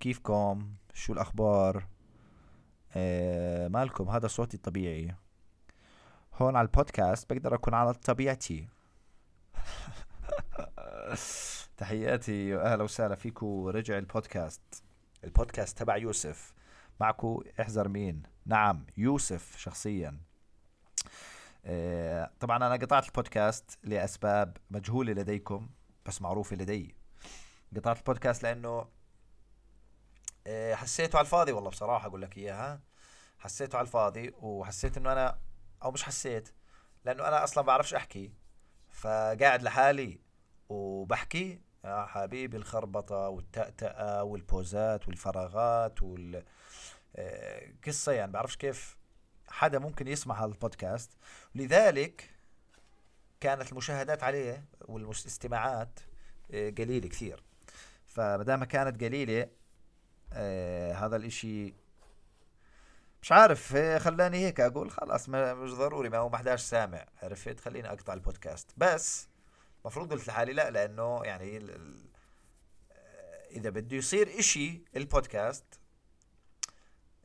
كيفكم؟ شو الأخبار؟ آه مالكم؟ هذا صوتي الطبيعي. هون على البودكاست بقدر أكون على طبيعتي. تحياتي وأهلا وسهلا فيكم رجع البودكاست. البودكاست تبع يوسف. معكم إحذر مين؟ نعم يوسف شخصيا. آه، طبعا أنا قطعت البودكاست لأسباب مجهولة لديكم بس معروفة لدي. قطعت البودكاست لأنه حسيته على الفاضي والله بصراحة أقول لك إياها. حسيته على الفاضي وحسيت إنه أنا أو مش حسيت لأنه أنا أصلا بعرفش أحكي. فقاعد لحالي وبحكي يا حبيبي الخربطة والتأتأة والبوزات والفراغات وال آه، قصة يعني بعرفش كيف حدا ممكن يسمع هذا البودكاست. لذلك كانت المشاهدات عليه والاستماعات آه، قليلة كثير. فمدام كانت قليلة آه هذا الإشي مش عارف آه، خلاني هيك أقول خلاص مش ضروري ما هو ما حداش سامع عرفت؟ خليني أقطع البودكاست. بس المفروض قلت لحالي لا لأنه يعني ال ال إذا بده يصير إشي البودكاست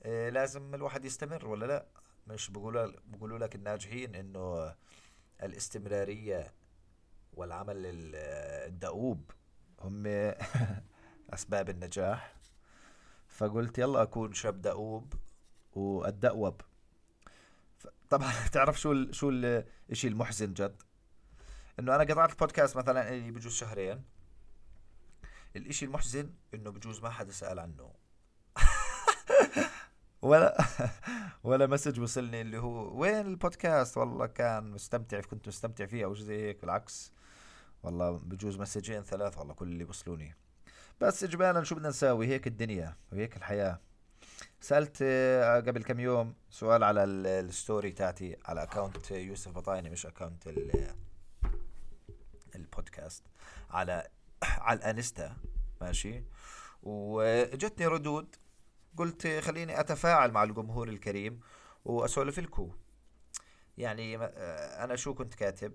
آه، لازم الواحد يستمر ولا لا؟ مش بقولوا بقولوا لك الناجحين إنه الاستمرارية والعمل الدؤوب هم أسباب النجاح. فقلت يلا أكون شاب دؤوب واتدأوب طبعا تعرف شو شو الشيء المحزن جد؟ إنه أنا قطعت البودكاست مثلا اللي بجوز شهرين. الإشي المحزن إنه بجوز ما حدا سأل عنه. ولا ولا message وصلني اللي هو وين البودكاست؟ والله كان مستمتع كنت مستمتع فيه أو زي هيك بالعكس. والله بجوز مسجين ثلاث والله كل اللي وصلوني بس اجمالا شو بدنا نساوي؟ هيك الدنيا وهيك الحياة. سألت آه، قبل كم يوم سؤال على ال story تاعتي على account يوسف بطايني مش account البودكاست على على الانستا ماشي؟ وجتني ردود قلت خليني أتفاعل مع الجمهور الكريم وأسولف لكم. يعني أنا شو كنت كاتب؟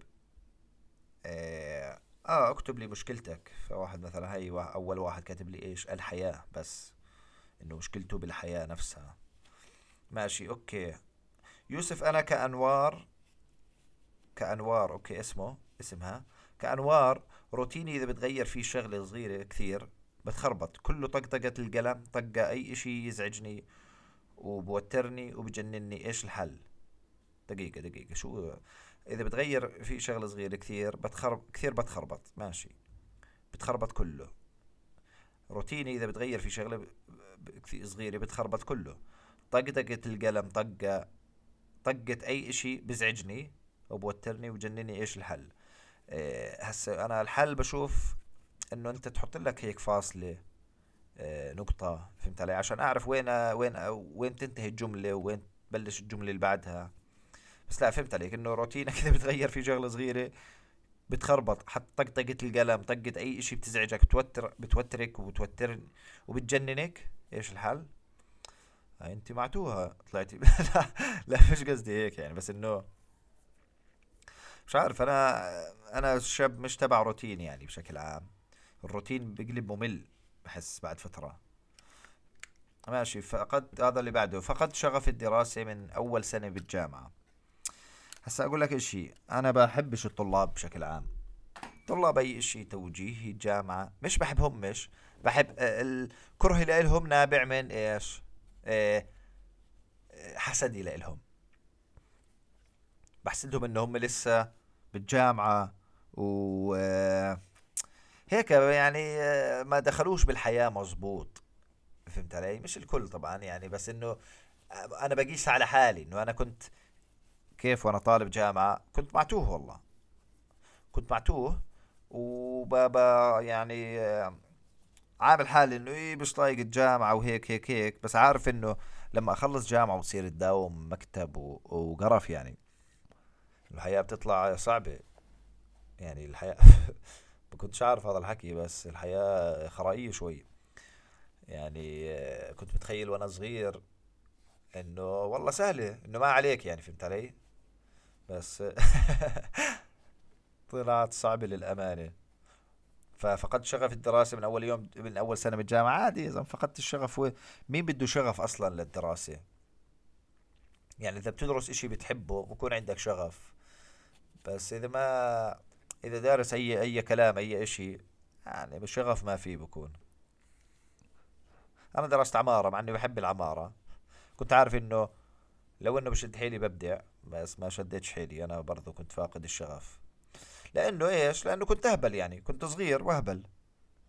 آه, اكتب لي مشكلتك. فواحد مثلا هي أول واحد كاتب لي إيش؟ الحياة بس. إنه مشكلته بالحياة نفسها. ماشي okay. يوسف أنا كأنوار كأنوار okay اسمه اسمها. كأنوار روتيني إذا بتغير فيه شغلة صغيرة كثير بتخربط. كله طقطقة القلم طقة أي إشي يزعجني وبوترني وبجنني إيش الحل؟ دقيقة دقيقة. شو؟ إذا بتغير في شغلة صغيرة كثير بتخرب كثير بتخربط ماشي. بتخربط كله. روتيني إذا بتغير في شغلة صغيرة بتخربط كله. طقطقة القلم طقة طقة أي إشي بزعجني وبوترني وبجنني إيش الحل. آه، هسه أنا الحل بشوف إنه أنت تحط لك هيك فاصلة آه، نقطة فهمت علي؟ عشان أعرف وين وين وين تنتهي الجملة وين تبلش الجملة اللي بعدها. بس لا فهمت عليك إنه روتينك إذا بتغير في شغلة صغيرة بتخربط. حتى طقطقة القلم طقة أي إشي بتزعجك بتوتر بتوترك وبتوتر وبتجننك. إيش الحل؟ أنت معتوها. طلعتي. لا لا مش قصدي هيك يعني بس إنه مش عارف. أنا أنا شاب مش تبع روتين يعني بشكل عام. الروتين بيقلب ممل بحس بعد فترة. ماشي فقد هذا اللي بعده. فقد شغف الدراسة من أول سنة بالجامعة. هسا أقول لك إشي أنا بحبش الطلاب بشكل عام. طلاب أي إشي توجيهي جامعة مش بحبهم مش. بحب آه، الكره لهم نابع من إيش؟ إيه حسدي لهم بحسدهم إنهم لسه بالجامعة و هيك يعني ما دخلوش بالحياة مزبوط فهمت علي؟ مش الكل طبعا يعني بس إنه أنا بقيس على حالي إنه أنا كنت كيف وأنا طالب جامعة؟ كنت معتوه والله. كنت معتوه وبابا يعني عامل حالي إنه إيه مش طايق الجامعة وهيك هيك هيك. بس عارف إنه لما أخلص جامعة وتصير تداوم مكتب وقرف يعني. الحياة بتطلع صعبة. يعني الحياة ما كنتش عارف هذا الحكي بس الحياة خرائية شوي. يعني كنت متخيل وأنا صغير إنه والله سهلة إنه ما عليك يعني فهمت علي؟ بس طلعت صعبة للأمانة. ففقدت شغف الدراسة من أول يوم من أول سنة من الجامعة. عادي إذا فقدت الشغف و... مين بده شغف أصلا للدراسة؟ يعني إذا بتدرس إشي بتحبه بكون عندك شغف. بس إذا ما إذا دارس أي أي كلام أي إشي يعني بشغف ما في بكون. أنا درست عمارة مع إني بحب العمارة. كنت عارف إنه لو إنه بشد حيلي ببدع. بس ما شديتش حيلي. أنا برضو كنت فاقد الشغف. لأنه إيش؟ لأنه كنت أهبل يعني. كنت صغير وأهبل.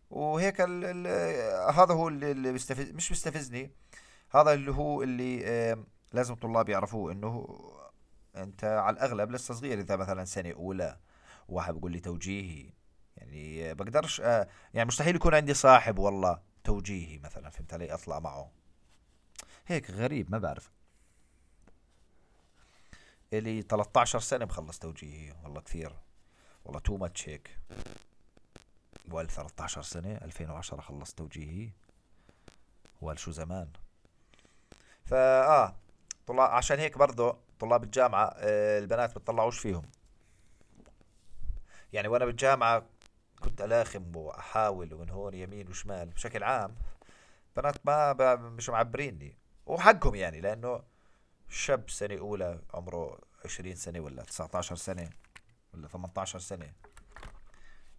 وهيك ال ال هذا هو اللي بيستفز مش بيستفزني. هذا اللي هو اللي لازم الطلاب يعرفوه. إنه أنت على الأغلب لسه صغير. إذا مثلا سنة أولى واحد بيقول لي توجيهي. يعني بقدرش آه يعني مستحيل يكون عندي صاحب والله توجيهي مثلا. فهمت علي؟ أطلع معه. هيك غريب ما بعرف. إلي 13 سنة مخلص توجيهي والله كثير. والله تو ماتش هيك. وال 13 سنة 2010 خلصت توجيهي. وال شو زمان. فا آه طلاب عشان هيك برضه طلاب الجامعة آه البنات بتطلعوش فيهم. يعني وأنا بالجامعة كنت ألاخم وأحاول ومن هون يمين وشمال بشكل عام. بنات ما مش معبريني. وحقهم يعني لأنه شاب سنة أولى عمره 20 سنة ولا 19 سنة ولا 18 سنة.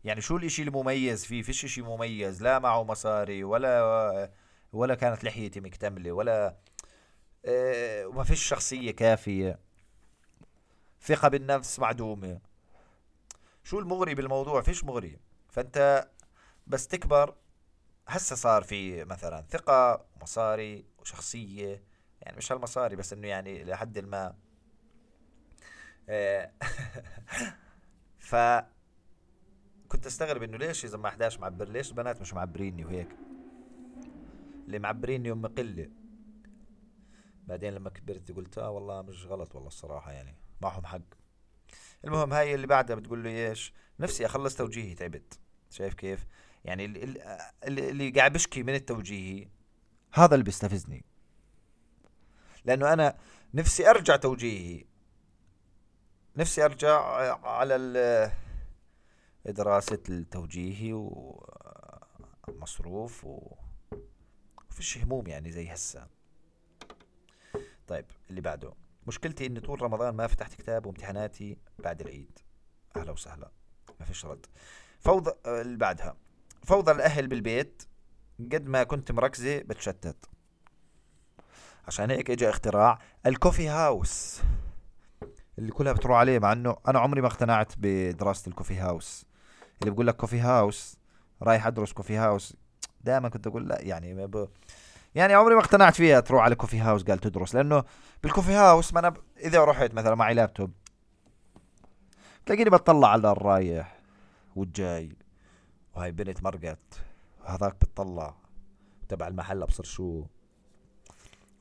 يعني شو الإشي المميز فيه؟ فيش إشي مميز لا معه مصاري ولا ولا كانت لحيتي مكتملة ولا آه وما فيش شخصية كافية. ثقة بالنفس معدومة. شو المغري بالموضوع؟ فيش مغري. فأنت بس تكبر هسه صار في مثلا ثقة ومصاري وشخصية يعني مش هالمصاري بس إنه يعني لحد ما. آه ف كنت أستغرب إنه ليش إذا ما 11 معبر ليش البنات مش معبريني وهيك؟ اللي معبريني أم قلة. بعدين لما كبرت قلت آه والله مش غلط والله الصراحة يعني معهم حق. المهم هاي اللي بعدها بتقول له إيش؟ نفسي أخلص توجيهي تعبت. شايف كيف؟ يعني اللي, اللي قاعد بشكي من التوجيهي هذا اللي بيستفزني. لأنه أنا نفسي أرجع توجيهي. نفسي أرجع على دراسة التوجيهي ومصروف و وفيش هموم يعني زي هسه. طيب اللي بعده. مشكلتي إني طول رمضان ما فتحت كتاب وامتحاناتي بعد العيد. أهلا وسهلا. ما فيش رد. فوضى اللي بعدها. فوضى الأهل بالبيت. قد ما كنت مركزة بتشتت. عشان هيك اجى اختراع الكوفي هاوس اللي كلها بتروح عليه مع إنه أنا عمري ما اقتنعت بدراسة الكوفي هاوس. اللي بقول لك coffee house رايح أدرس coffee house. دائما كنت أقول لا يعني ما ب... يعني عمري ما اقتنعت فيها تروح على coffee house قال تدرس لأنه بال coffee house ما أنا ب... إذا رحت مثلا معي لابتوب تلاقيني بطلع على الرايح والجاي وهاي بنت مرقت وهذاك بتطلع تبع المحل ابصر شو؟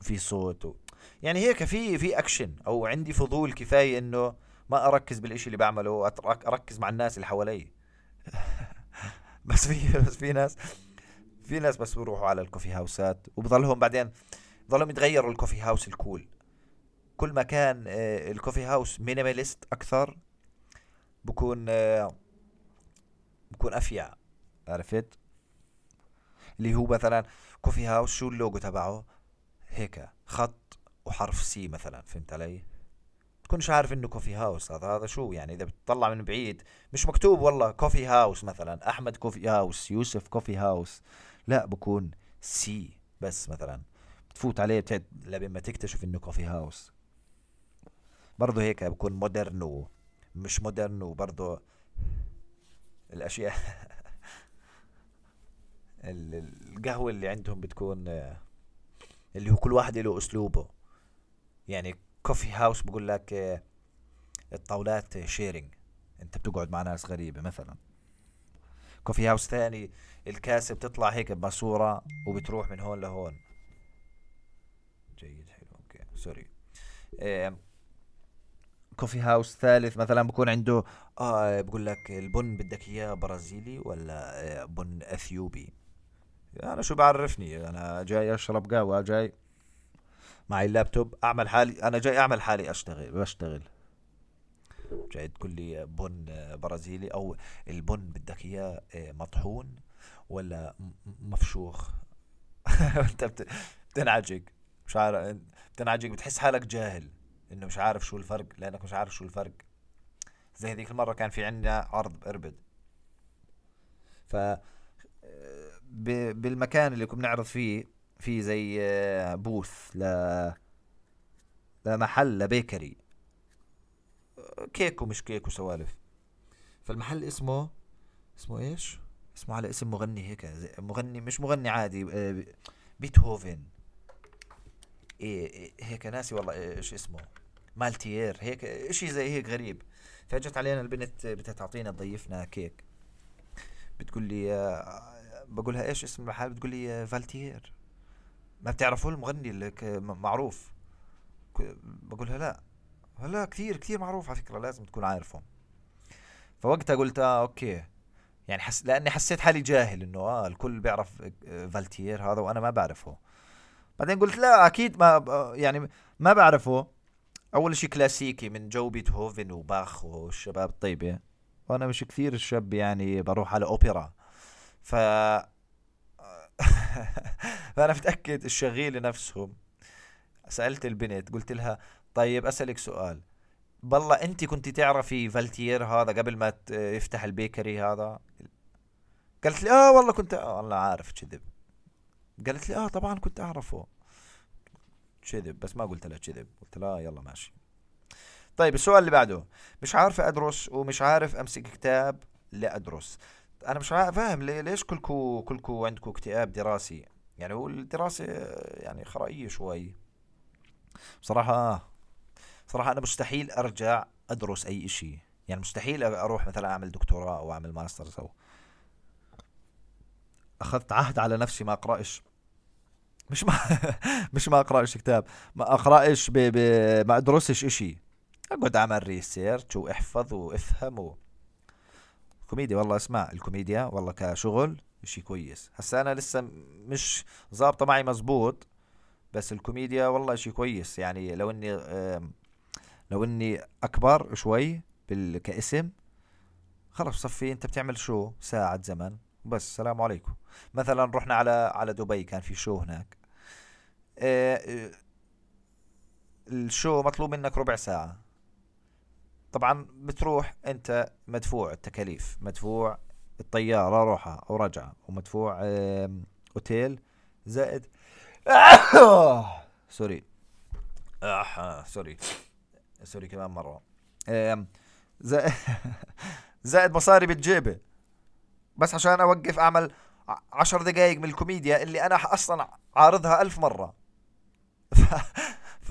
في صوت و... يعني هيك في في اكشن أو عندي فضول كفاية إنه ما أركز بالإشي اللي بعمله أركز مع الناس اللي حوالي. بس في بس في ناس في ناس بس بيروحوا على ال coffee house ات وبضلهم بعدين بضلهم يتغيروا ال coffee house ال cool كل ما كان ال coffee house minimalist أكثر بكون آه، بكون أفيع. عرفت؟ اللي هو مثلا coffee house شو اللوجو تبعه؟ هيك خط وحرف C مثلا فهمت علي؟ تكونش عارف إنه coffee house هذا هذا شو يعني؟ إذا بتطلع من بعيد مش مكتوب والله coffee house مثلا أحمد coffee house يوسف coffee house لا بكون C بس مثلا. بتفوت عليه بتعد لبين ما تكتشف إنه coffee house برضه هيك بكون modern مش modern وبرضه الأشياء القهوة اللي عندهم بتكون اللي هو كل واحد له أسلوبه. يعني coffee house بقول لك آه، الطاولات sharing أنت بتقعد مع ناس غريبة مثلا. coffee house ثاني الكاسة بتطلع هيك بماسورة وبتروح من هون لهون. جيد حلو okay sorry coffee house ثالث مثلا بكون عنده آه بقول لك البن بدك إياه برازيلي ولا آه، بن أثيوبي؟ أنا شو بعرفني؟ أنا جاي أشرب قهوة جاي معي اللابتوب. أعمل حالي أنا جاي أعمل حالي أشتغل بشتغل. جاي تقول لي بن برازيلي أو البن بدك إياه آه، مطحون ولا مفشوخ؟ أنت بتنعجق. مش عارف بتنعجق بتحس حالك جاهل إنه مش عارف شو الفرق لأنك مش عارف شو الفرق. زي هذيك المرة كان في عندنا عرض بإربد. ف بالمكان اللي كنا بنعرض فيه في زي بوث ل لمحل لبيكري كيك ومش كيك وسوالف. فالمحل اسمه اسمه إيش؟ اسمه على اسم مغني هيك مغني مش مغني عادي آه، بيتهوفن. إيه،, إيه هيك ناسي والله إيش اسمه. مالتيير هيك إشي زي هيك غريب. فاجت علينا البنت بدها تعطينا تضيفنا كيك. بتقول لي آه، بقولها إيش اسم المحل بتقول لي آه، فالتيير. ما بتعرفوا المغني اللي معروف. بقولها لا. لا كثير كثير معروف على فكرة لازم تكون عارفه. فوقتها قلت آه okay. يعني حس لأني حسيت حالي جاهل إنه آه الكل بيعرف آه، فالتيير هذا وأنا ما بعرفه. بعدين قلت لا أكيد ما يعني ما بعرفه. أول شيء كلاسيكي من جو بيتهوفن وباخ والشباب الطيبة. وأنا مش كثير الشاب يعني بروح على أوبرا. ف فأنا متأكد الشغيله نفسهم. سألت البنت قلت لها طيب أسألك سؤال. بالله أنت كنت تعرفي فالتير هذا قبل ما يفتح ال bakery هذا؟ قالت لي آه والله كنت آه والله عارف كذب. قالت لي آه طبعا كنت أعرفه. كذب بس ما قلت لها كذب. قلت لها يلا ماشي. طيب السؤال اللي بعده. مش عارف أدرس ومش عارف أمسك كتاب لأدرس. أنا مش فاهم ليش كلكو كلكو عندكم اكتئاب دراسي؟ يعني هو الدراسة يعني خرائية شوي. بصراحة صراحة أنا مستحيل أرجع أدرس أي إشي. يعني مستحيل أروح مثلا أعمل دكتوراه أو أعمل master's أو أخذت عهد على نفسي ما أقرأش. مش ما مش ما أقرأش كتاب. ما أقرأش ب... ب... ما أدرسش إشي. أقعد أعمل research وأحفظ وأفهم و... كوميديا والله اسمع الكوميديا والله كشغل إشي كويس. هسا أنا لسه مش ظابطة معي مزبوط بس الكوميديا والله إشي كويس. يعني لو إني لو إني أكبر شوي بال... كاسم خلص صفي أنت بتعمل شو؟ ساعة زمن. بس السلام عليكم. مثلا رحنا على على دبي كان في شو هناك. آه، آه، الشو مطلوب منك ربع ساعة. طبعا بتروح أنت مدفوع التكاليف مدفوع الطيارة روحة أو رجعة ومدفوع أوتيل زائد sorry آه sorry sorry كمان مرة. زائد زائد مصاري بالجيبة. بس عشان أوقف أعمل عشر دقايق من الكوميديا اللي أنا أصلا عارضها ألف مرة. ف, ف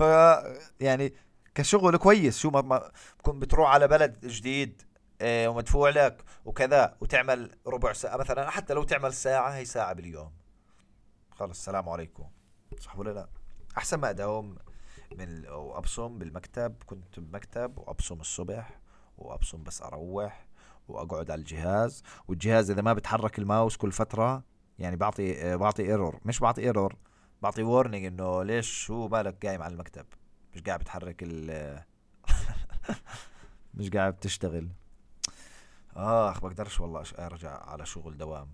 يعني كشغل كويس. شو ما, ما بتروح على بلد جديد آه ومدفوع لك وكذا وتعمل ربع ساعة مثلا حتى لو تعمل ساعة هي ساعة باليوم. خلص السلام عليكم. صح ولا لا؟ أحسن ما أداوم من وأبصم بالمكتب. كنت بمكتب وأبصم الصبح وأبصم بس أروح وأقعد على الجهاز. والجهاز إذا ما بتحرك الماوس كل فترة يعني بعطي بعطي error مش بعطي error بعطي warning إنه ليش شو بالك قايم على المكتب. مش قاعد بتحرك ال مش قاعد بتشتغل. أخ بقدرش والله أرجع على شغل دوام.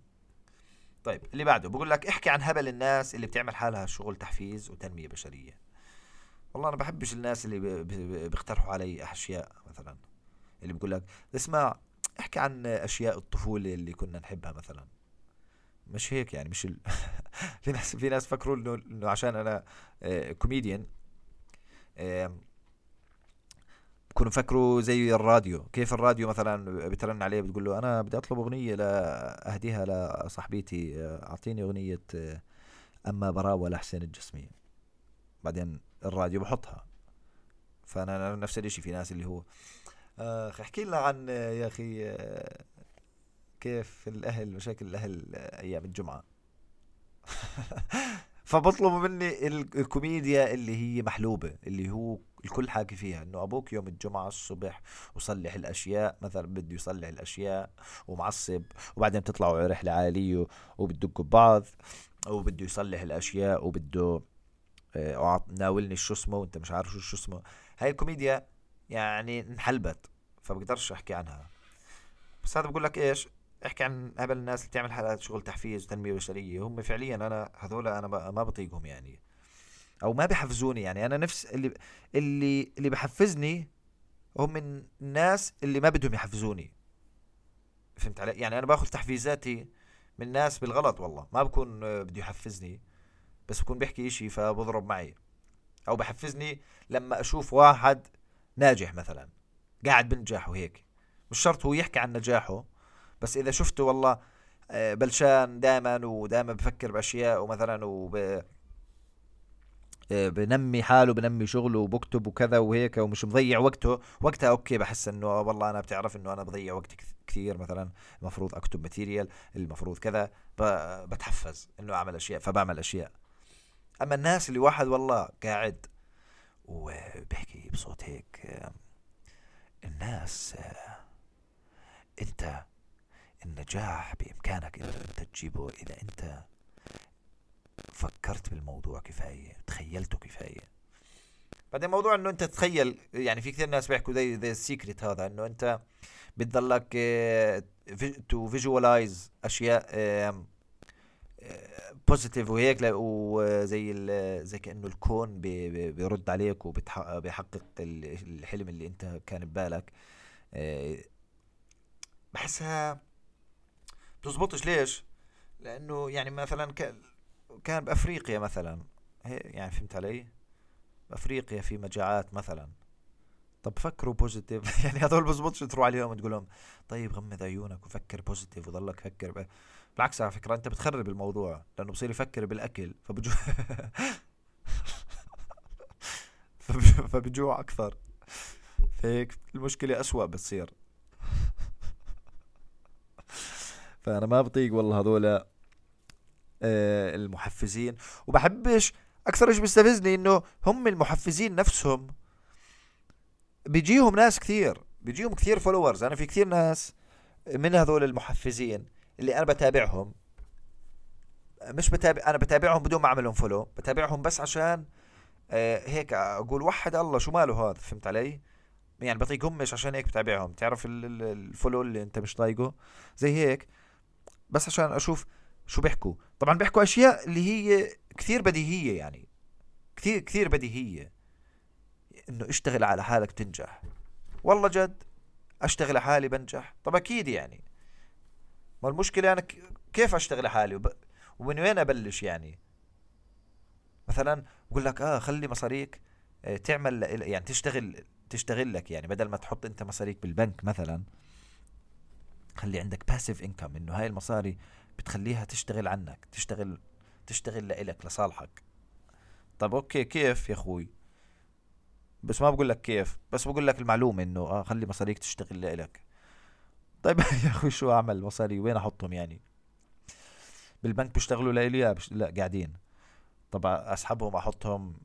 طيب اللي بعده بقول لك احكي عن هبل الناس اللي بتعمل حالها شغل تحفيز وتنمية بشرية. والله أنا بحبش الناس اللي بيقترحوا علي أشياء مثلا. اللي بقول لك اسمع احكي عن أشياء الطفولة اللي كنا نحبها مثلا. مش هيك يعني مش ال... في ناس في ناس فكروا إنه عشان أنا كوميديان بكونوا فكروا زي الراديو. كيف الراديو مثلا؟ بترن عليه بتقول له أنا بدي أطلب أغنية لاهديها لصاحبتي أعطيني أغنية أما براوه لحسين الجسمي. بعدين الراديو بحطها. فأنا نفس الشيء في ناس اللي هو اخ احكي لنا عن يا أخي كيف الأهل مشاكل الأهل أيام الجمعة. فبطلبوا مني الكوميديا اللي هي محلوبة اللي هو الكل حاكي فيها إنه أبوك يوم الجمعة الصبح وصلح الأشياء مثلا بده يصلح الأشياء ومعصب وبعدين بتطلعوا رحلة عائلية وبتدقوا ببعض وبده يصلح الأشياء وبده آه، ناولني شو اسمه وأنت مش عارف شو اسمه. هاي الكوميديا يعني انحلبت فبقدرش أحكي عنها. بس هذا بقول لك إيش؟ احكي عن هبل الناس اللي تعمل حلقات شغل تحفيز وتنمية بشرية. هم فعليا أنا هذول أنا ما بطيقهم يعني. أو ما بحفزوني يعني. أنا نفس اللي اللي اللي بحفزني هم من الناس اللي ما بدهم يحفزوني. فهمت علي؟ يعني أنا باخذ تحفيزاتي من ناس بالغلط والله. ما بكون بده يحفزني. بس بكون بيحكي إشي فبضرب معي. أو بحفزني لما أشوف واحد ناجح مثلا قاعد بنجح وهيك مش شرط هو يحكي عن نجاحه. بس إذا شفته والله آه، بلشان دائما ودائما بفكر بأشياء ومثلا وب آه، بنمي حاله بنمي شغله وبكتب وكذا وهيك ومش مضيع وقته وقتها okay بحس إنه والله أنا بتعرف إنه أنا بضيع وقت كثير مثلا المفروض أكتب material المفروض كذا بتحفز إنه أعمل أشياء فبعمل أشياء. أما الناس اللي واحد والله قاعد وبيحكي بصوت هيك الناس أنت النجاح بإمكانك انه انت تجيبه إذا أنت فكرت بالموضوع كفاية تخيلته كفاية. بعدين موضوع إنه أنت تتخيل يعني في كثير ناس بيحكوا زي زي السيكريت هذا إنه أنت بتضلك to visualize أشياء positive وهيك وزي زي كأنه الكون بيرد عليك وبيحقق الحلم اللي أنت كان ببالك. آه، بحسها بتزبطش ليش؟ لأنه يعني مثلا كان بأفريقيا مثلا يعني فهمت علي؟ بأفريقيا في مجاعات مثلا. طب فكروا positive يعني هذول بزبطش تروح عليهم وتقول لهم طيب غمض عيونك وفكر positive وضلك فكر بالعكس على فكرة أنت بتخرب الموضوع لأنه بصير يفكر بالأكل فبجوع. فبجوع أكثر. هيك المشكلة أسوأ بتصير. فأنا ما بطيق والله هذول آه المحفزين. وبحبش أكثر شيء بيستفزني إنه هم المحفزين نفسهم بيجيهم ناس كثير بيجيهم كثير followers أنا في كثير ناس من هذول المحفزين اللي أنا بتابعهم. مش بتابع أنا بتابعهم بدون ما اعمل لهم follow بتابعهم بس عشان آه هيك أقول وحد الله شو ماله هذا فهمت علي؟ يعني بطيقهم مش عشان هيك بتابعهم. تعرف ال follow اللي أنت مش طايقه؟ زي هيك. بس عشان أشوف شو بيحكوا. طبعا بيحكوا أشياء اللي هي كثير بديهية يعني. كثير كثير بديهية. إنه اشتغل على حالك تنجح. والله جد أشتغل على حالي بنجح. طب أكيد يعني. ما المشكلة أنا كيف أشتغل على حالي؟ وب... ومن وين أبلش يعني؟ مثلا بقول لك آه خلي مصاريك آه، تعمل يعني تشتغل تشتغل لك يعني بدل ما تحط أنت مصاريك بالبنك مثلا. خلي عندك passive income إنه هاي المصاري بتخليها تشتغل عنك تشتغل تشتغل لإلك لصالحك. طب okay كيف يا أخوي؟ بس ما بقول لك كيف بس بقول لك المعلومة إنه آه خلي مصاريك تشتغل لإلك. طيب يا أخوي شو أعمل؟ مصاري وين أحطهم يعني؟ بالبنك بيشتغلوا لإلي؟ بش... لا قاعدين. طب أسحبهم أحطهم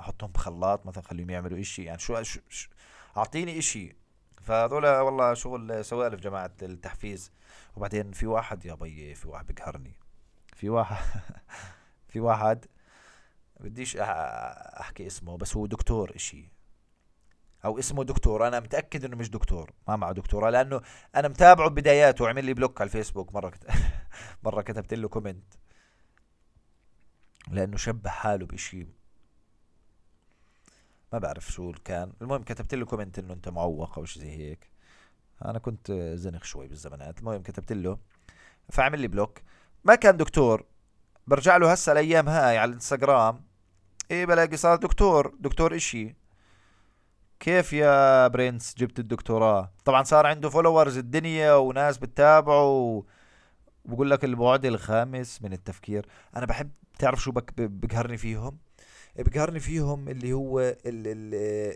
أحطهم بخلاط مثلا خليهم يعملوا إشي. يعني شو, شو... شو... أعطيني إشي. فهذول والله شغل سوالف جماعة التحفيز. وبعدين في واحد يا بي في واحد بقهرني في واحد في واحد بديش أحكي اسمه بس هو دكتور إشي. أو اسمه دكتور. أنا متأكد إنه مش دكتور. ما معه دكتوراه لأنه أنا متابعه بداياته. وعمل لي block على الفيسبوك. مرة كت... مرة كتبت له comment لأنه شبه حاله بشيء ما بعرف شو كان المهم كتبت له comment إنه أنت معوق أو شيء زي هيك. أنا كنت زنخ شوي بالزمانات المهم كتبت له فعمل لي block. ما كان دكتور. برجع له هسه الأيام هاي على الإنستغرام. إيه بلاقي صار دكتور. دكتور إشي. كيف يا برنس جبت الدكتوراه؟ طبعا صار عنده followers الدنيا وناس بتتابعه. وبقول لك البعد الخامس من التفكير. أنا بحب تعرف شو بك بقهرني فيهم؟ بقهرني فيهم اللي هو ال ال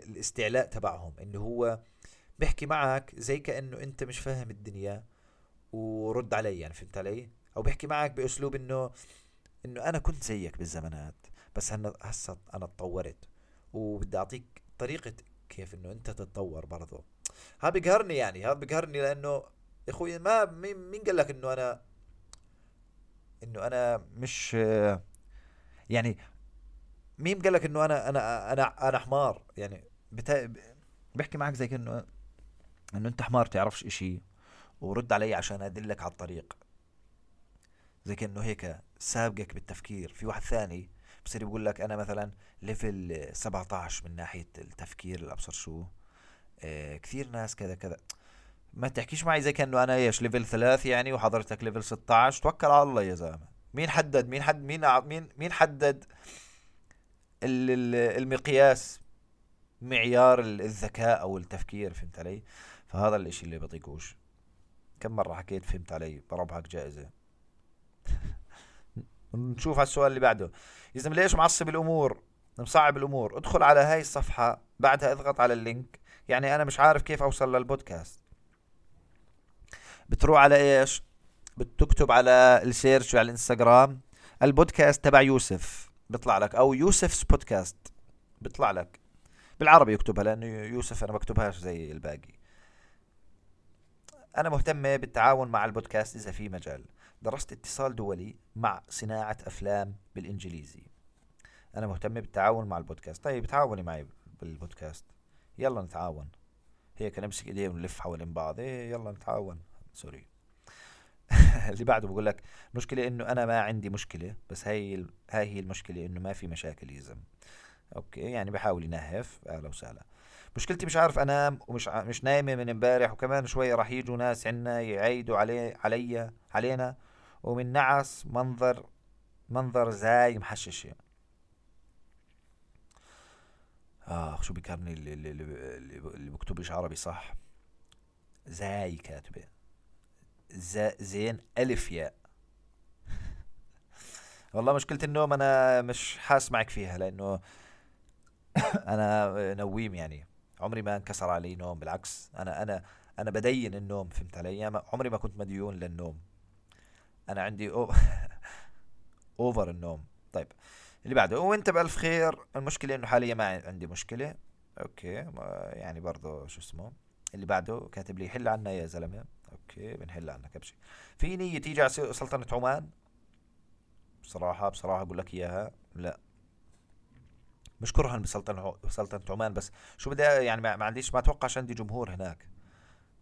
الاستعلاء تبعهم إنه هو بيحكي معك زي كأنه أنت مش فاهم الدنيا ورد علي يعني فهمت علي؟ أو بيحكي معك بأسلوب إنه إنه أنا كنت زيك بالزمانات بس أنا هسه أنا تطورت وبدي أعطيك طريقة كيف إنه أنت تتطور برضه هذا بيقهرني يعني هذا بيقهرني لأنه يا إخوي ما مين قال لك إنه أنا إنه أنا مش يعني مين قال لك إنه أنا أنا أنا أنا حمار. يعني بتا... بحكي معك زي كانه انه أنت حمار تعرفش إشي ورد علي عشان أدلك على الطريق. زي كانه هيك سابقك بالتفكير. في واحد ثاني بصير يقول لك أنا مثلا ليفل 17 من ناحية التفكير الابصر شو. آه كثير ناس كذا كذا. ما تحكيش معي زي كانه أنا إيش level ثلاث يعني وحضرتك level 16 توكل على الله يا زلمة. مين حدد؟ مين حد مين مين مين حدد المقياس معيار الذكاء أو التفكير فهمت علي؟ فهذا الإشي اللي بطيقوش كم مرة حكيت فهمت علي؟ بربحك جائزة. نشوف على السؤال اللي بعده. يا زلمة ليش معصب الأمور؟ مصعب الأمور. ادخل على هاي الصفحة بعدها اضغط على ال link. يعني أنا مش عارف كيف أوصل للبودكاست. بتروح على إيش؟ بتكتب على ال search على الإنستغرام. البودكاست تبع يوسف. بيطلع لك أو يوسف's بودكاست بيطلع لك. بالعربي يكتبها لأنه يوسف أنا بكتبهاش زي الباقي. أنا مهتم بالتعاون مع البودكاست إذا في مجال. درست اتصال دولي مع صناعة أفلام بالإنجليزي. أنا مهتم بالتعاون مع البودكاست. طيب تعاوني معي بالبودكاست. يلا نتعاون. هيك نمسك إيديه ونلف حوالين بعض. إيه يلا نتعاون. sorry اللي بعده بقول لك المشكلة إنه أنا ما عندي مشكلة بس هاي هاي هي المشكلة إنه ما في مشاكل يزم okay يعني بحاول ينهف. أهلا وسهلا. مشكلتي مش عارف أنام ومش ع... مش نايمة من امبارح وكمان شوي راح يجوا ناس عنا يعيدوا علي علي علينا ومن نعس منظر منظر زاي محششه آخ شو بكرني اللي اللي, اللي, اللي بكتبش عربي صح؟ زاي كاتبة. زين ألف ياء. والله مشكلة النوم أنا مش حاس معك فيها لأنه أنا نويم يعني. عمري ما انكسر علي نوم بالعكس. أنا أنا أنا بدين النوم فهمت علي؟ عمري ما كنت مديون للنوم. أنا عندي أو over النوم. طيب اللي بعده وأنت بألف خير. المشكلة إنه حاليا ما عندي مشكلة. okay يعني برضه شو اسمه. اللي بعده كاتب لي حل عنا يا زلمة. okay بنحل عنك. أبشر. في نيه تيجي على سلطنة عمان؟ بصراحة بصراحة أقول لك إياها. لا. مش كرها بسلطنة سلطنة عمان بس شو بدي يعني ما عنديش ما أتوقعش عندي جمهور هناك.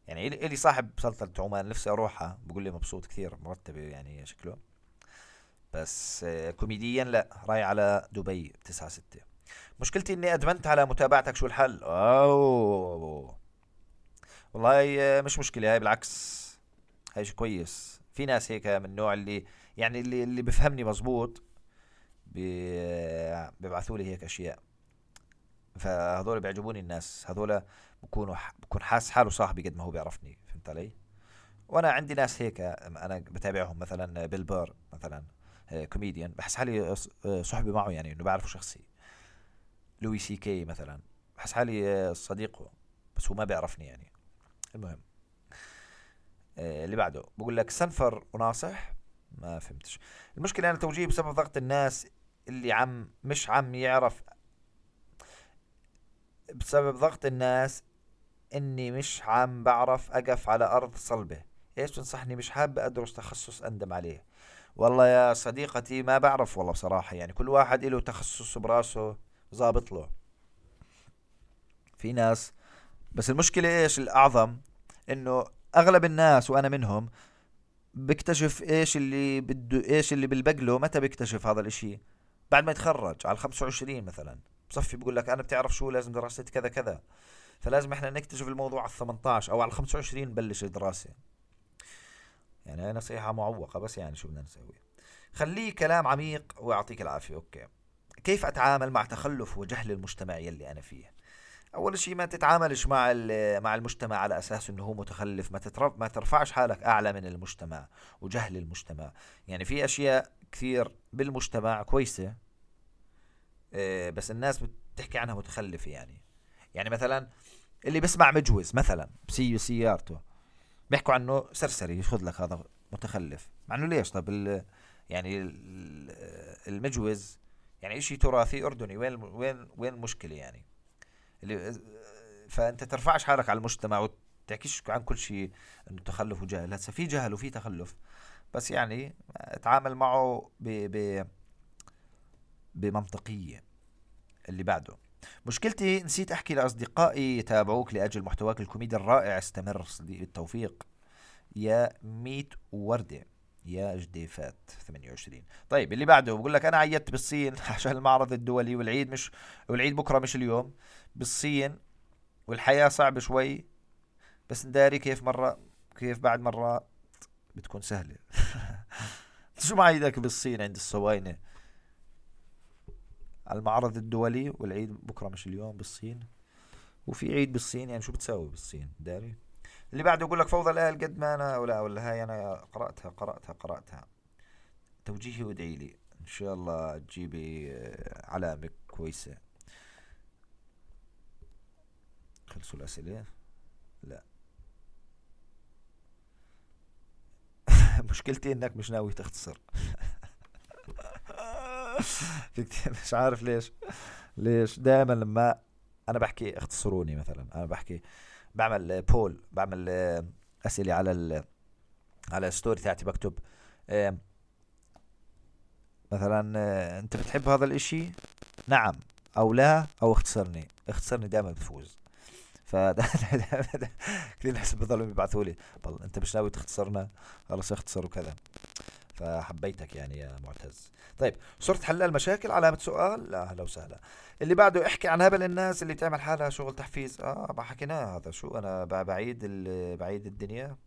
يعني الي صاحب سلطنة عمان نفسي أروحها. بقول لي مبسوط كثير مرتبة يعني شكله. بس كوميديا لا. راي على دبي تسعة ستة. مشكلتي إني أدمنت على متابعتك. شو الحل؟ أوه. والله مش مشكلة هاي بالعكس هاي شيء كويس. في ناس هيك من النوع اللي يعني اللي اللي بفهمني مزبوط بيبعثوا لي هيك أشياء. فهذول بيعجبوني الناس هذول بكونوا بكون حاس حاله صاحبي قد ما هو بيعرفني فهمت علي؟ وأنا عندي ناس هيك أنا بتابعهم مثلا بيل مثلا كوميديان بحس حالي صحبي معه يعني إنه بعرفه شخصي. لوي سي كي مثلا بحس حالي صديقه بس هو ما بيعرفني يعني. المهم. اللي بعده بقول لك سنفر وناصح؟ ما فهمتش. المشكلة أنا توجيه بسبب ضغط الناس اللي عم مش عم يعرف بسبب ضغط الناس إني مش عم بعرف أقف على أرض صلبة. إيش تنصحني؟ مش حابة أدرس تخصص أندم عليه. والله يا صديقتي ما بعرف والله بصراحة يعني كل واحد له تخصص براسه ظابط له. في ناس بس المشكلة إيش الأعظم؟ إنه أغلب الناس وأنا منهم بيكتشف إيش اللي بده إيش اللي بالبقلة متى بيكتشف هذا الإشي. بعد ما يتخرج على 25 مثلا بصفي بقول لك أنا بتعرف شو لازم دراسة كذا كذا. فلازم إحنا نكتشف الموضوع على 18 أو على 25 نبلش الدراسة. يعني هاي نصيحة معوقة بس يعني شو بدنا نسوي. خليه كلام عميق ويعطيك العافية. أوكي. كيف أتعامل مع تخلف وجهل المجتمع يلي أنا فيه؟ أول شيء ما تتعاملش مع مع المجتمع على أساس إنه هو متخلف ما ما ترفعش حالك أعلى من المجتمع وجهل المجتمع. يعني في أشياء كثير بالمجتمع كويسة آه، بس الناس بتحكي عنها متخلفة يعني. يعني مثلا اللي بسمع مجوز مثلا بسي سيارته بيحكوا عنه سرسري ياخذ لك هذا متخلف. مع إنه ليش؟ طب يعني المجوز يعني إشي تراثي أردني وين وين وين المشكلة يعني؟ اللي فأنت ترفعش حالك على المجتمع وتحكيش عن كل شيء إنه تخلف وجهل هسه في جهل وفي تخلف. بس يعني أتعامل معه ب ب بمنطقية اللي بعده. مشكلتي نسيت أحكي لأصدقائي يتابعوك لأجل محتواك الكوميدي الرائع. استمر صديقي التوفيق يا ميت وردة. يا جديفات 28 طيب اللي بعده بقول لك أنا عيدت بالصين عشان المعرض الدولي والعيد مش والعيد بكرة مش اليوم. بالصين والحياة صعبة شوي بس نداري كيف مرة كيف بعد مرة بتكون سهلة. شو معيدك بالصين عند الصواينة المعرض الدولي والعيد بكرة مش اليوم بالصين. وفي عيد بالصين يعني شو بتساوي بالصين داري؟ اللي بعده يقول لك فوضى الآل قد ما أنا ولا ولا هاي أنا قرأتها قرأتها قرأتها. توجيهي وادعي لي. إن شاء الله تجيبي آه، علامة خلصوا الأسئلة لا. مشكلتي إنك مش ناوي تختصر. مش عارف ليش. ليش؟ دائما لما أنا بحكي اختصروني مثلا. أنا بحكي بعمل بول بعمل أسئلة على على الستوري تاعتي بكتب. مثلا أنت بتحب هذا الإشي؟ نعم. أو لا أو اختصرني. اختصرني دائما بفوز. ف كل الناس بضلوا يبعثوا لي. انت مش ناوي تختصرنا؟ خلص اختصر وكذا فحبيتك يعني يا معتز. طيب صرت حلال مشاكل علامة سؤال. لا أهلا وسهلا. اللي بعده احكي عن هبل الناس اللي بتعمل حالها شغل تحفيز. آه ما حكيناه هذا. شو أنا بعيد بعيد الدنيا.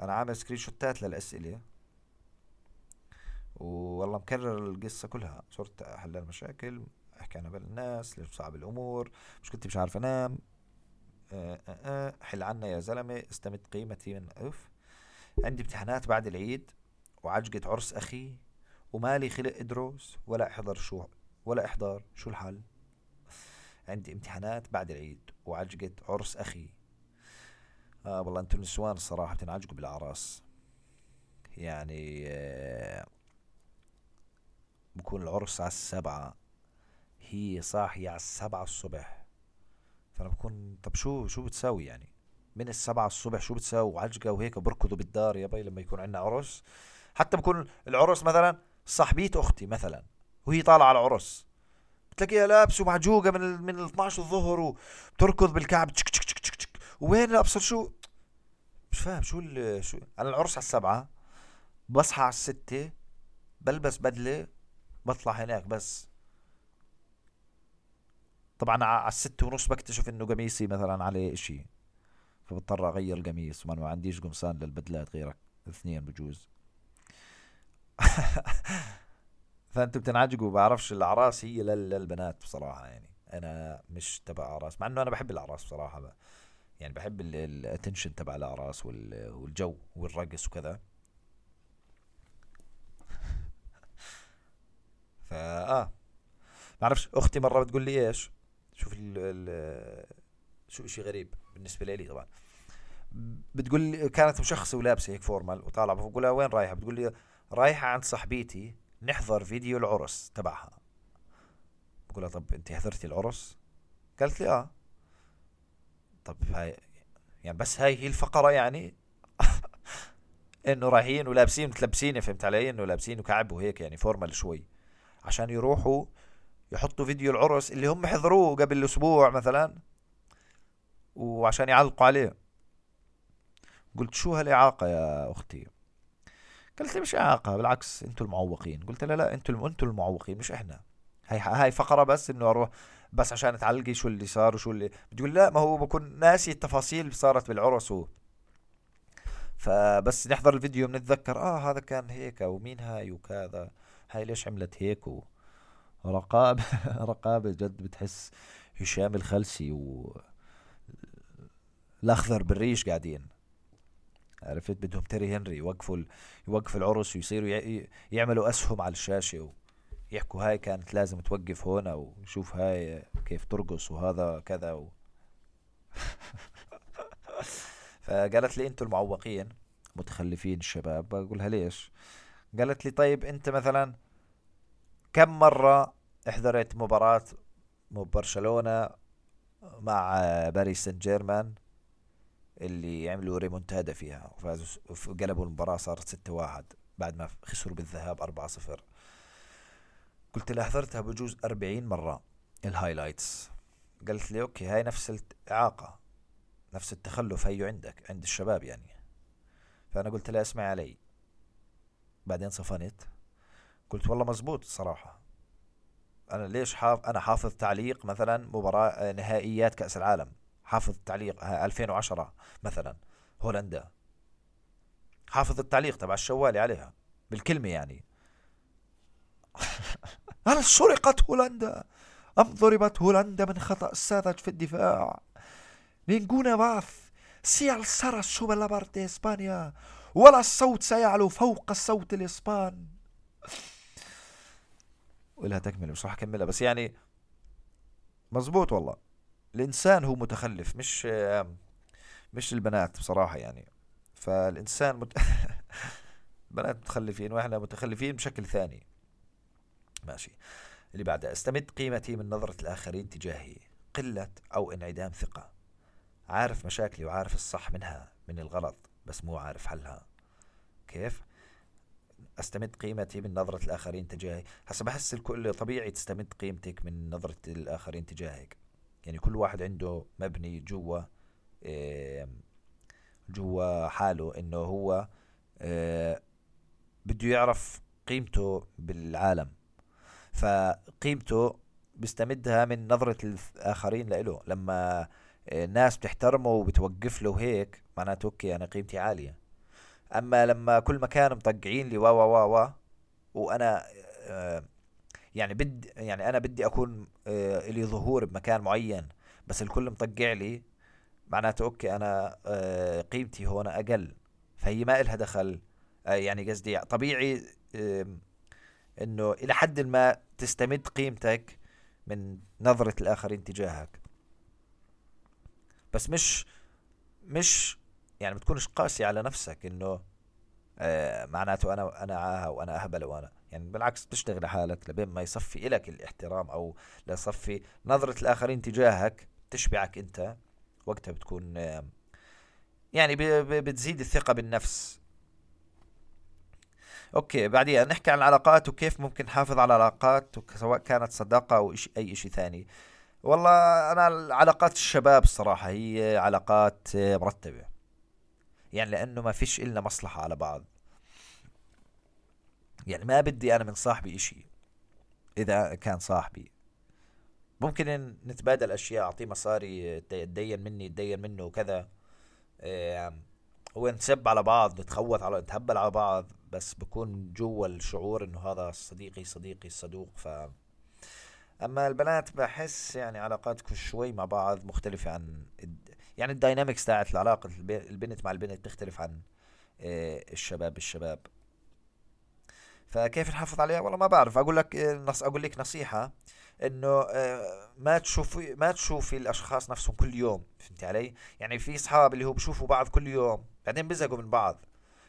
أنا عامل screenشوتات للأسئلة. والله مكرر القصة كلها. صرت حلال مشاكل احكي عن هبل الناس ليش صعب الأمور مش كنت مش عارف أنام. حل عنا يا زلمة استمد قيمتي من اف عندي امتحانات بعد العيد وعجقة عرس أخي ومالي خلق أدرس ولا أحضر شو ولا إحضار شو الحل. عندي امتحانات بعد العيد وعجقة عرس أخي. آه والله أنتم النسوان الصراحة بتنعجقوا بالأعراس. يعني آه بكون العرس على السبعة. هي صاحية على السبعة الصبح. فأنا بكون طب شو شو بتساوي يعني؟ من السبعة الصبح شو بتساوي؟ وعجقة وهيك بركضوا بالدار يا بي لما يكون عندنا عرس. حتى بكون العرس مثلا صاحبيت أختي مثلا وهي طالعة على العرس. بتلاقيها لابسة معجوقه من ال من ال 12 الظهر وبتركض بالكعب تشك تشك تشك تشك وين ابصر شو؟ مش فاهم شو شو أنا العرس على السبعة بصحى على الستة بلبس بدلة بطلع هناك بس. طبعا على الستة ونص بكتشف إنه قميصي مثلا عليه إشي فبضطر أغير القميص. ما عنديش قمصان للبدلات غيرك اثنين بجوز. فانتوا بتنعجقوا بعرفش الأعراس هي للبنات بصراحة يعني. أنا مش تبع أعراس مع إنه أنا بحب الأعراس بصراحة بقى. يعني بحب الاتنشن تبع الأعراس والجو والرقص وكذا. فا آه بعرفش أختي مرة بتقول لي إيش؟ شوف شو شيء غريب بالنسبة لي طبعا. بتقول لي كانت مشخصه ولابسه هيك formal وطالعة بقول لها وين رايحة؟ بتقول لي رايحة عند صاحبيتي نحضر فيديو العرس تبعها. بقول لها طب أنت حضرتي العرس؟ قالت لي آه. طب هاي يعني بس هاي هي الفقرة يعني. إنه رايحين ولابسين متلبسين فهمت علي؟ إنه لابسين وكعب وهيك يعني formal شوي. عشان يروحوا يحطوا فيديو العرس اللي هم حضروه قبل أسبوع مثلا وعشان يعلقوا عليه. قلت شو هالإعاقة يا أختي؟ قالت لي مش إعاقة بالعكس أنتوا المعوقين. قلت لها لا أنتوا أنتوا المعوقين مش إحنا. هاي هاي فقرة بس إنه أروح بس عشان تعلقي شو اللي صار وشو اللي بتقول لا ما هو بكون ناسي التفاصيل اللي صارت بالعرس و فبس نحضر الفيديو بنتذكر آه هذا كان هيك ومين هاي وكذا. هاي ليش عملت هيك و رقابة رقابة جد بتحس هشام الخلسي و الأخضر بالريش قاعدين. عرفت؟ بدهم تيري هنري يوقفوا يوقفوا العرس ويصيروا يعملوا أسهم على الشاشة ويحكوا هاي كانت لازم توقف هنا وشوف هاي كيف ترقص وهذا كذا و... فقالت لي أنتوا المعوقين متخلفين الشباب. بقولها ليش؟ قالت لي طيب انت مثلا كم مرة احضرت مباراة برشلونة مع باريس سان جيرمان اللي عملوا ريمونتادا فيها وفازوا قلبوا المباراة صارت ستة واحد بعد ما خسروا بالذهاب أربعة صفر. قلت لها حضرتها بجوز أربعين مرة ال highlights. قالت لي okay هاي نفس الإعاقة نفس التخلف هيو عندك عند الشباب يعني. فأنا قلت لها اسمعي علي. بعدين صفنت. قلت والله مزبوط صراحة أنا ليش حاف أنا حافظ تعليق مثلا مباراة نهائيات كأس العالم. حافظ تعليق 2010 مثلا هولندا. حافظ التعليق تبع الشوالي عليها. بالكلمة يعني. هل سرقت هولندا؟ أم ضربت هولندا من خطأ ساذج في الدفاع؟ نينجونا باث. سي alzará السوبر لابارتي إسبانيا. ولا الصوت سيعلو فوق الصوت الإسبان. ولها تكملة مش راح أكملها بس يعني مزبوط والله. الإنسان هو متخلف مش مش البنات بصراحة يعني. فالإنسان مت... بنات متخلفين وإحنا متخلفين بشكل ثاني. ماشي. اللي بعدها استمد قيمتي من نظرة الآخرين تجاهي. قلة أو انعدام ثقة. عارف مشاكلي وعارف الصح منها من الغلط بس مو عارف حلها. كيف؟ أستمد قيمتي من نظرة الآخرين تجاهي؟ هسا بحس الكل طبيعي تستمد قيمتك من نظرة الآخرين تجاهك. يعني كل واحد عنده مبني جوا جوا حاله إنه هو آه، بده يعرف قيمته بالعالم. فقيمته بيستمدها من نظرة الآخرين له لما الناس بتحترمه وبتوقف له هيك معناته أوكي أنا قيمتي عالية. أما لما كل مكان مطقعين لي وا وا وا وا وأنا آه، يعني بدي يعني أنا بدي أكون آه، لي ظهور بمكان معين بس الكل مطقع لي معناته أوكي أنا آه، قيمتي هون أقل فهي ما إلها دخل يعني قصدي طبيعي إنه إلى حد ما تستمد قيمتك من نظرة الآخرين تجاهك. بس مش مش يعني ما تكونش قاسي على نفسك إنه آه معناته أنا أنا عاهة وأنا أهبل وأنا يعني بالعكس تشتغل حالك لبين ما يصفي لك الاحترام أو لصفي نظرة الآخرين تجاهك تشبعك أنت وقتها بتكون آه يعني بتزيد الثقة بالنفس. أوكي بعدين نحكي عن العلاقات وكيف ممكن نحافظ على العلاقات سواء كانت صداقة أو إشي أي شيء ثاني. والله أنا علاقات الشباب الصراحه هي علاقات مرتبة. يعني لأنه ما فيش إلنا مصلحة على بعض. يعني ما بدي أنا من صاحبي إشي إذا كان صاحبي. ممكن نتبادل أشياء أعطيه مصاري يتدين مني يتدين منه وكذا. ونسب على بعض نتخوت على نتهبل على بعض بس بكون جوا الشعور إنه هذا صديقي صديقي الصدوق ف أما البنات بحس يعني علاقاتكم شوي مع بعض مختلفة عن يعني الداينامكس تاعت العلاقة البنت مع البنت تختلف عن آه، الشباب بالشباب. فكيف نحافظ عليها؟ والله ما بعرف. أقول لك آه، نص أقول لك نصيحة إنه آه، ما تشوفي ما تشوفي الأشخاص نفسهم كل يوم فهمتي علي؟ يعني في أصحاب اللي هو بشوفوا بعض كل يوم بعدين بيزهقوا من بعض.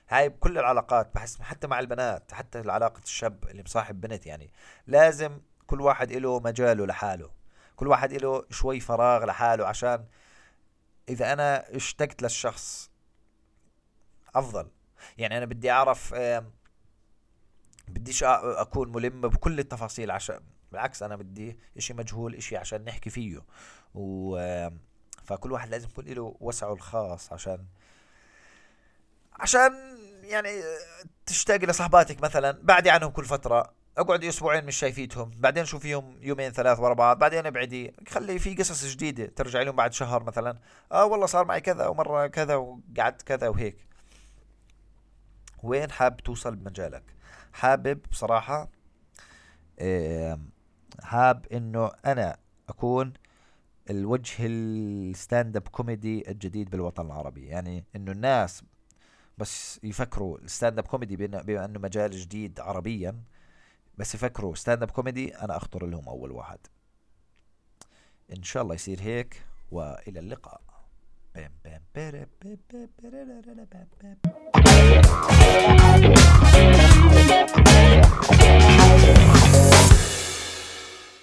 هاي بكل العلاقات بحس حتى مع البنات حتى علاقة الشاب اللي مصاحب بنت يعني لازم كل واحد له مجاله لحاله. كل واحد له شوي فراغ لحاله عشان إذا أنا اشتقت للشخص أفضل. يعني أنا بدي أعرف بديش أكون ملم بكل التفاصيل عشان بالعكس أنا بدي إشي مجهول إشي عشان نحكي فيه. و فكل واحد لازم يكون له وسعه الخاص عشان عشان يعني تشتاق لصحباتك مثلا. بعدي عنهم كل فترة. أقعد أسبوعين مش شايفيتهم بعدين شوفيهم يومين ثلاث ورا بعض بعدين ابعدي خلي في قصص جديدة ترجع لهم بعد شهر مثلا. آه والله صار معي كذا ومرة كذا وقعدت كذا وهيك. وين حاب توصل بمجالك؟ حابب بصراحة حاب إنه أنا أكون الوجه ال stand-up comedy الجديد بالوطن العربي. يعني إنه الناس بس يفكروا ال stand-up comedy بما انه مجال جديد عربيا. بس يفكروا stand-up comedy أنا أخطر لهم أول واحد. إن شاء الله يصير هيك وإلى اللقاء. بام بام بام